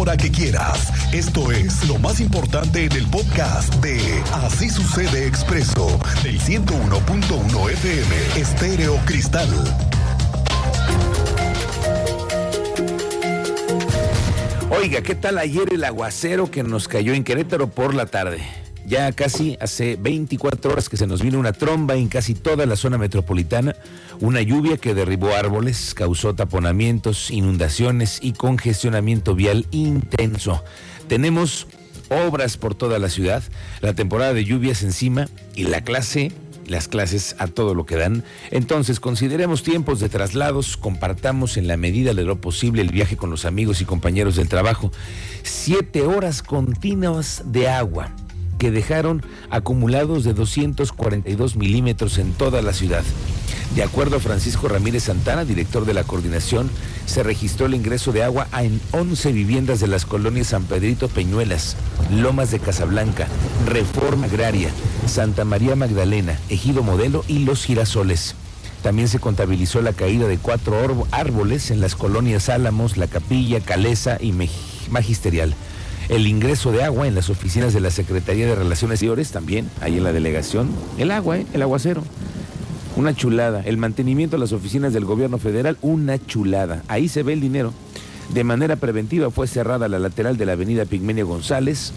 hora que quieras. Esto es lo más importante en el podcast de Así sucede expreso del 101.1 FM Estéreo Cristal. Oiga, ¿qué tal ayer el aguacero que nos cayó en Querétaro por la tarde? Ya casi hace 24 horas que se nos vino una tromba en casi toda la zona metropolitana, una lluvia que derribó árboles, causó taponamientos, inundaciones y congestionamiento vial intenso. Tenemos obras por toda la ciudad, la temporada de lluvias encima y la clase las clases a todo lo que dan. Entonces, consideremos tiempos de traslados, compartamos en la medida de lo posible el viaje con los amigos y compañeros del trabajo. Siete horas continuas de agua que dejaron acumulados de 242 milímetros en toda la ciudad. De acuerdo a Francisco Ramírez Santana, director de la coordinación, se registró el ingreso de agua en 11 viviendas de las colonias San Pedrito Peñuelas, Lomas de Casablanca, Reforma Agraria, Santa María Magdalena, Ejido Modelo y Los Girasoles. También se contabilizó la caída de cuatro árboles en las colonias Álamos, La Capilla, Calesa y Magisterial el ingreso de agua en las oficinas de la Secretaría de Relaciones Exteriores también, ahí en la delegación, el agua, ¿eh? el aguacero. Una chulada. El mantenimiento de las oficinas del gobierno federal, una chulada. Ahí se ve el dinero. De manera preventiva fue cerrada la lateral de la avenida Pigmenio González.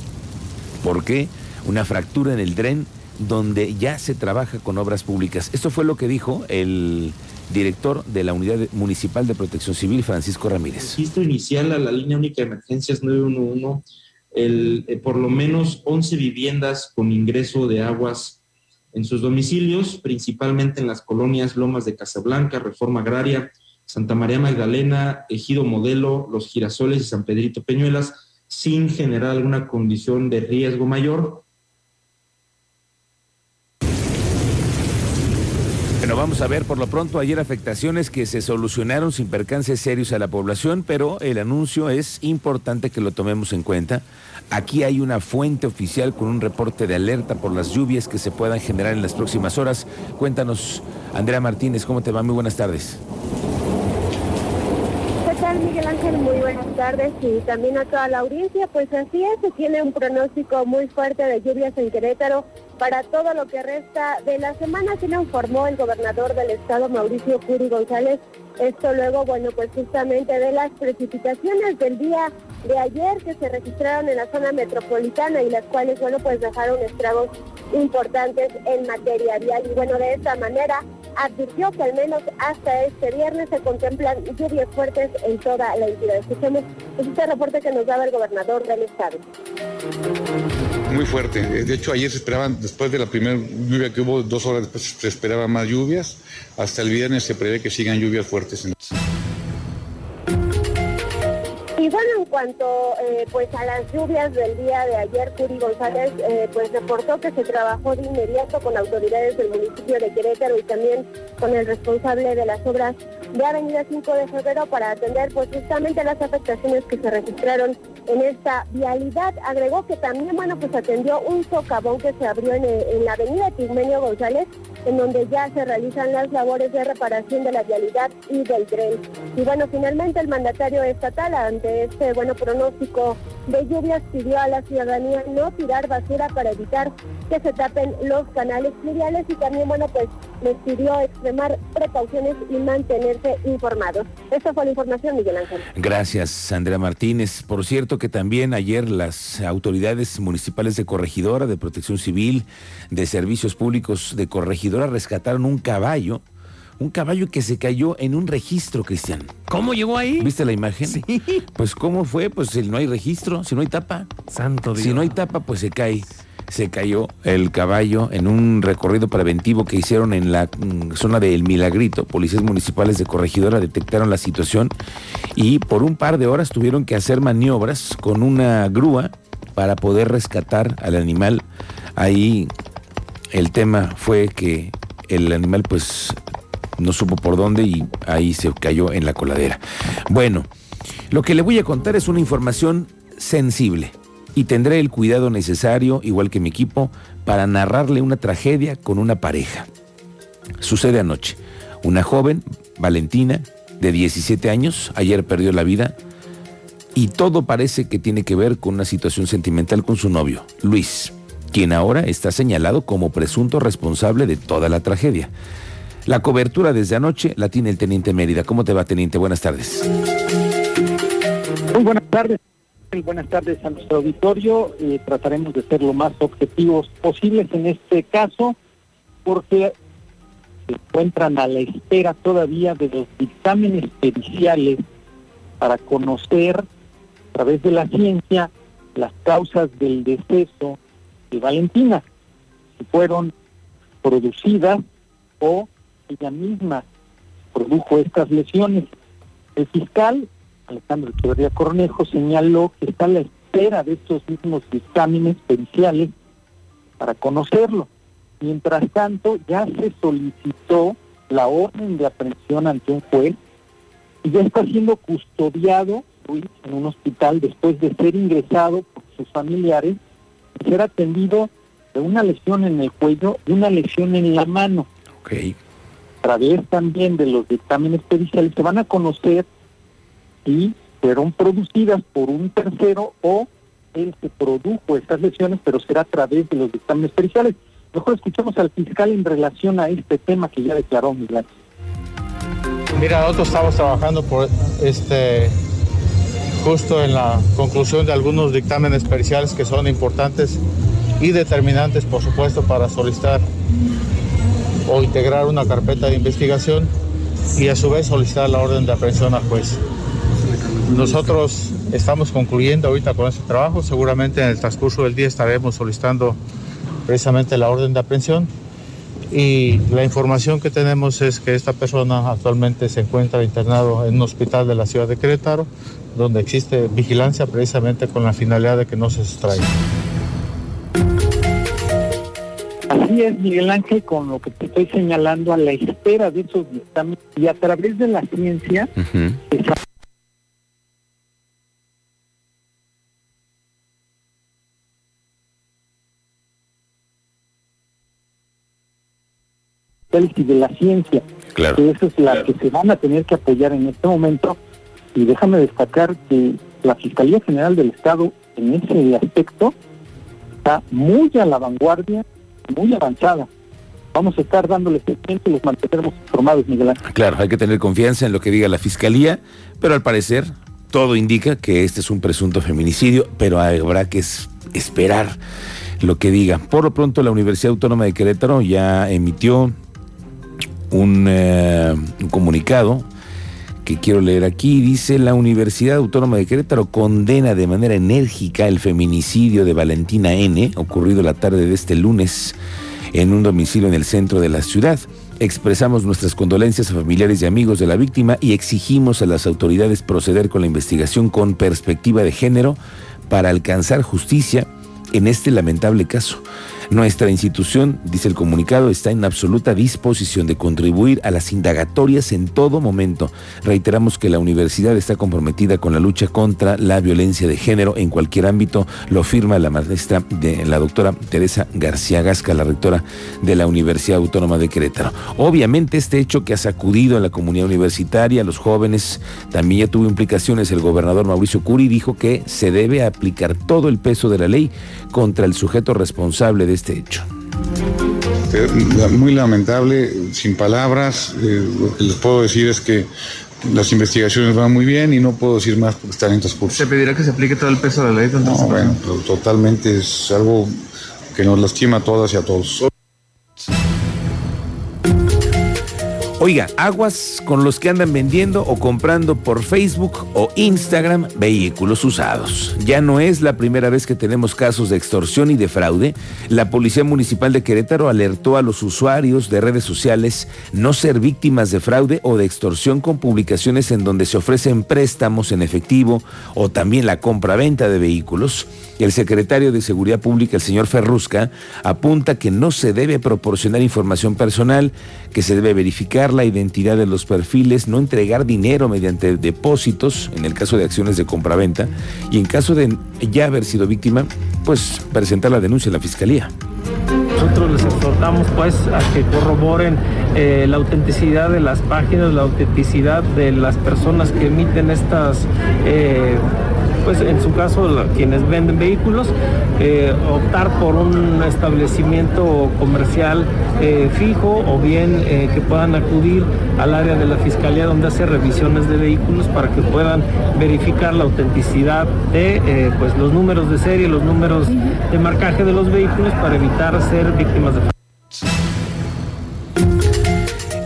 ¿Por qué? Una fractura en el tren donde ya se trabaja con obras públicas. Esto fue lo que dijo el director de la Unidad Municipal de Protección Civil, Francisco Ramírez. Registro inicial a la línea única de emergencias 911 el, eh, por lo menos 11 viviendas con ingreso de aguas en sus domicilios, principalmente en las colonias Lomas de Casablanca, Reforma Agraria, Santa María Magdalena, Ejido Modelo, Los Girasoles y San Pedrito Peñuelas, sin generar alguna condición de riesgo mayor Bueno, vamos a ver por lo pronto ayer afectaciones que se solucionaron sin percances serios a la población, pero el anuncio es importante que lo tomemos en cuenta. Aquí hay una fuente oficial con un reporte de alerta por las lluvias que se puedan generar en las próximas horas. Cuéntanos, Andrea Martínez, ¿cómo te va? Muy buenas tardes. ¿Qué tal, Miguel Ángel? Muy buenas tardes y también a toda la audiencia. Pues así es, se tiene un pronóstico muy fuerte de lluvias en Querétaro para todo lo que resta de la semana, se lo informó el gobernador del estado, Mauricio Curi González. Esto luego, bueno, pues justamente de las precipitaciones del día de ayer que se registraron en la zona metropolitana y las cuales, bueno, pues dejaron estragos importantes en materia vial. Y bueno, de esta manera advirtió que al menos hasta este viernes se contemplan lluvias fuertes en toda la entidad. Escuchemos este reporte que nos daba el gobernador del estado. Muy fuerte. De hecho, ayer se esperaban, después de la primera lluvia que hubo, dos horas después se esperaban más lluvias. Hasta el viernes se prevé que sigan lluvias fuertes. En... Y bueno, en cuanto eh, pues a las lluvias del día de ayer, Curi González eh, pues reportó que se trabajó de inmediato con autoridades del municipio de Querétaro y también con el responsable de las obras de Avenida 5 de Febrero para atender pues justamente las afectaciones que se registraron en esta vialidad. Agregó que también, bueno, pues atendió un socavón que se abrió en, en la avenida Tigmenio González en donde ya se realizan las labores de reparación de la vialidad y del tren. Y bueno, finalmente el mandatario estatal ante este bueno pronóstico de lluvias pidió a la ciudadanía no tirar basura para evitar que se tapen los canales fluviales y también bueno pues les pidió extremar precauciones y mantenerse informados. Esta fue la información, Miguel Ángel. Gracias, Andrea Martínez. Por cierto que también ayer las autoridades municipales de Corregidora, de Protección Civil, de Servicios Públicos de Corregidora rescataron un caballo un caballo que se cayó en un registro, Cristian. ¿Cómo llegó ahí? ¿Viste la imagen? Sí. Pues ¿cómo fue? Pues si no hay registro, si no hay tapa. Santo Dios. Si no hay tapa, pues se cae. Se cayó el caballo en un recorrido preventivo que hicieron en la mm, zona de El Milagrito. Policías municipales de Corregidora detectaron la situación y por un par de horas tuvieron que hacer maniobras con una grúa para poder rescatar al animal. Ahí el tema fue que el animal pues no supo por dónde y ahí se cayó en la coladera. Bueno, lo que le voy a contar es una información sensible y tendré el cuidado necesario, igual que mi equipo, para narrarle una tragedia con una pareja. Sucede anoche. Una joven, Valentina, de 17 años, ayer perdió la vida y todo parece que tiene que ver con una situación sentimental con su novio, Luis, quien ahora está señalado como presunto responsable de toda la tragedia. La cobertura desde anoche la tiene el teniente Mérida. ¿Cómo te va, teniente? Buenas tardes. Muy buenas tardes. Buenas tardes a nuestro auditorio. Eh, trataremos de ser lo más objetivos posibles en este caso, porque se encuentran a la espera todavía de los dictámenes periciales para conocer a través de la ciencia las causas del deceso de Valentina, si fueron producidas o ella misma produjo estas lesiones. El fiscal, Alejandro Echeverría Cornejo, señaló que está a la espera de estos mismos dictámenes periciales para conocerlo. Mientras tanto, ya se solicitó la orden de aprehensión ante un juez y ya está siendo custodiado en un hospital después de ser ingresado por sus familiares y ser atendido de una lesión en el cuello y una lesión en la mano. Okay a través también de los dictámenes periciales se van a conocer si fueron producidas por un tercero o él se produjo estas lesiones, pero será a través de los dictámenes periciales. Mejor escuchemos al fiscal en relación a este tema que ya declaró Miguel. Mira, nosotros estamos trabajando por este justo en la conclusión de algunos dictámenes periciales que son importantes y determinantes, por supuesto, para solicitar o integrar una carpeta de investigación y a su vez solicitar la orden de aprehensión al juez. Nosotros estamos concluyendo ahorita con este trabajo, seguramente en el transcurso del día estaremos solicitando precisamente la orden de aprehensión. Y la información que tenemos es que esta persona actualmente se encuentra internado en un hospital de la ciudad de Querétaro, donde existe vigilancia precisamente con la finalidad de que no se extraiga. Así es, Miguel Ángel, con lo que te estoy señalando, a la espera de esos dictámenes. Y a través de la ciencia, y de la ciencia. Claro. Que eso es la que se van a tener que apoyar en este momento. Y déjame destacar que la Fiscalía General del Estado en ese aspecto está muy a la vanguardia muy avanzada. Vamos a estar dándoles seguimiento y los mantendremos informados, Miguel Ángel. Claro, hay que tener confianza en lo que diga la fiscalía, pero al parecer todo indica que este es un presunto feminicidio, pero habrá que esperar lo que diga. Por lo pronto, la Universidad Autónoma de Querétaro ya emitió un, eh, un comunicado que quiero leer aquí. Dice, la Universidad Autónoma de Querétaro condena de manera enérgica el feminicidio de Valentina N., ocurrido la tarde de este lunes en un domicilio en el centro de la ciudad. Expresamos nuestras condolencias a familiares y amigos de la víctima y exigimos a las autoridades proceder con la investigación con perspectiva de género para alcanzar justicia en este lamentable caso. Nuestra institución, dice el comunicado, está en absoluta disposición de contribuir a las indagatorias en todo momento. Reiteramos que la universidad está comprometida con la lucha contra la violencia de género en cualquier ámbito, lo firma la maestra de la doctora Teresa García Gasca, la rectora de la Universidad Autónoma de Querétaro. Obviamente este hecho que ha sacudido a la comunidad universitaria, a los jóvenes, también ya tuvo implicaciones. El gobernador Mauricio Curi dijo que se debe aplicar todo el peso de la ley contra el sujeto responsable de este hecho. Eh, muy lamentable, sin palabras. Eh, lo que les puedo decir es que las investigaciones van muy bien y no puedo decir más porque están en transcurso. ¿Se pedirá que se aplique todo el peso de la ley? No, bueno, totalmente es algo que nos lastima a todas y a todos. Oiga, aguas con los que andan vendiendo o comprando por Facebook o Instagram vehículos usados. Ya no es la primera vez que tenemos casos de extorsión y de fraude. La Policía Municipal de Querétaro alertó a los usuarios de redes sociales no ser víctimas de fraude o de extorsión con publicaciones en donde se ofrecen préstamos en efectivo o también la compra-venta de vehículos. El secretario de Seguridad Pública, el señor Ferrusca, apunta que no se debe proporcionar información personal, que se debe verificar la identidad de los perfiles, no entregar dinero mediante depósitos, en el caso de acciones de compraventa, y en caso de ya haber sido víctima, pues presentar la denuncia a la Fiscalía. Nosotros les exhortamos pues a que corroboren eh, la autenticidad de las páginas, la autenticidad de las personas que emiten estas... Eh, pues en su caso quienes venden vehículos, eh, optar por un establecimiento comercial eh, fijo o bien eh, que puedan acudir al área de la Fiscalía donde hace revisiones de vehículos para que puedan verificar la autenticidad de pues los números de serie, los números de marcaje de los vehículos para evitar ser víctimas de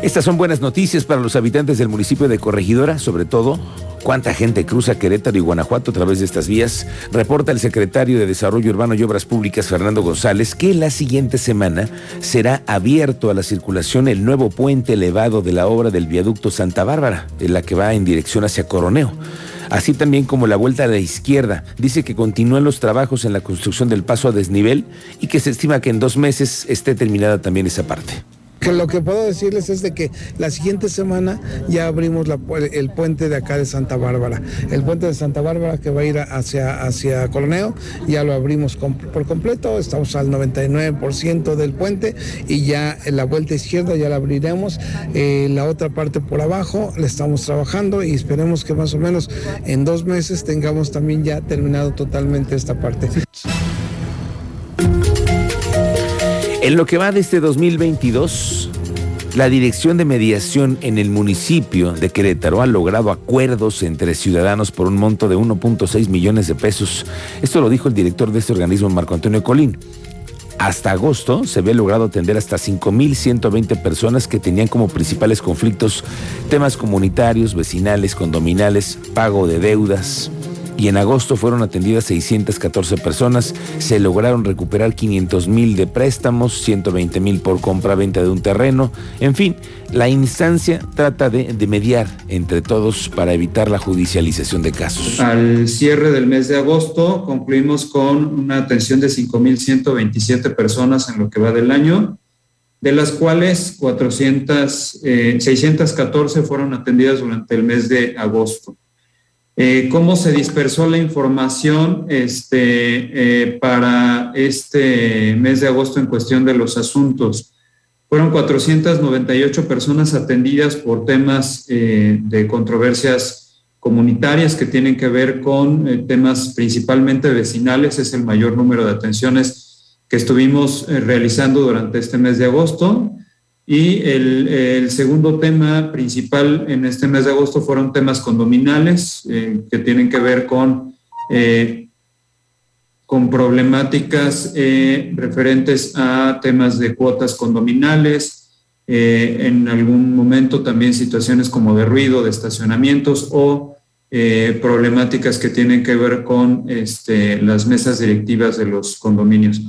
estas son buenas noticias para los habitantes del municipio de Corregidora, sobre todo cuánta gente cruza Querétaro y Guanajuato a través de estas vías, reporta el secretario de Desarrollo Urbano y Obras Públicas, Fernando González, que la siguiente semana será abierto a la circulación el nuevo puente elevado de la obra del viaducto Santa Bárbara, en la que va en dirección hacia Coroneo así también como la vuelta a la izquierda. Dice que continúan los trabajos en la construcción del paso a desnivel y que se estima que en dos meses esté terminada también esa parte. Que lo que puedo decirles es de que la siguiente semana ya abrimos el puente de acá de Santa Bárbara. El puente de Santa Bárbara que va a ir hacia, hacia Coroneo, ya lo abrimos por completo, estamos al 99% del puente y ya en la vuelta izquierda ya la abriremos. Eh, la otra parte por abajo la estamos trabajando y esperemos que más o menos en dos meses tengamos también ya terminado totalmente esta parte. En lo que va de este 2022, la Dirección de Mediación en el municipio de Querétaro ha logrado acuerdos entre ciudadanos por un monto de 1.6 millones de pesos. Esto lo dijo el director de este organismo, Marco Antonio Colín. Hasta agosto se había logrado atender hasta 5.120 personas que tenían como principales conflictos temas comunitarios, vecinales, condominales, pago de deudas, y en agosto fueron atendidas 614 personas. Se lograron recuperar 500 mil de préstamos, 120 mil por compra-venta de un terreno. En fin, la instancia trata de, de, mediar entre todos para evitar la judicialización de casos. Al cierre del mes de agosto concluimos con una atención de 5.127 personas en lo que va del año, de las cuales 400, 614 eh, fueron atendidas durante el mes de agosto. Eh, cómo se dispersó la información este, eh, para este mes de agosto en cuestión de los asuntos. Fueron 498 personas atendidas por temas eh, de controversias comunitarias que tienen que ver con temas principalmente vecinales. Es el mayor número de atenciones que estuvimos realizando durante este mes de agosto. Y el, segundo tema principal en este mes de agosto fueron temas condominales eh, que tienen que ver con, eh, con problemáticas eh, referentes a temas de cuotas condominales, en algún momento también situaciones como de ruido, de estacionamientos o problemáticas que tienen que ver con este, las mesas directivas de los condominios.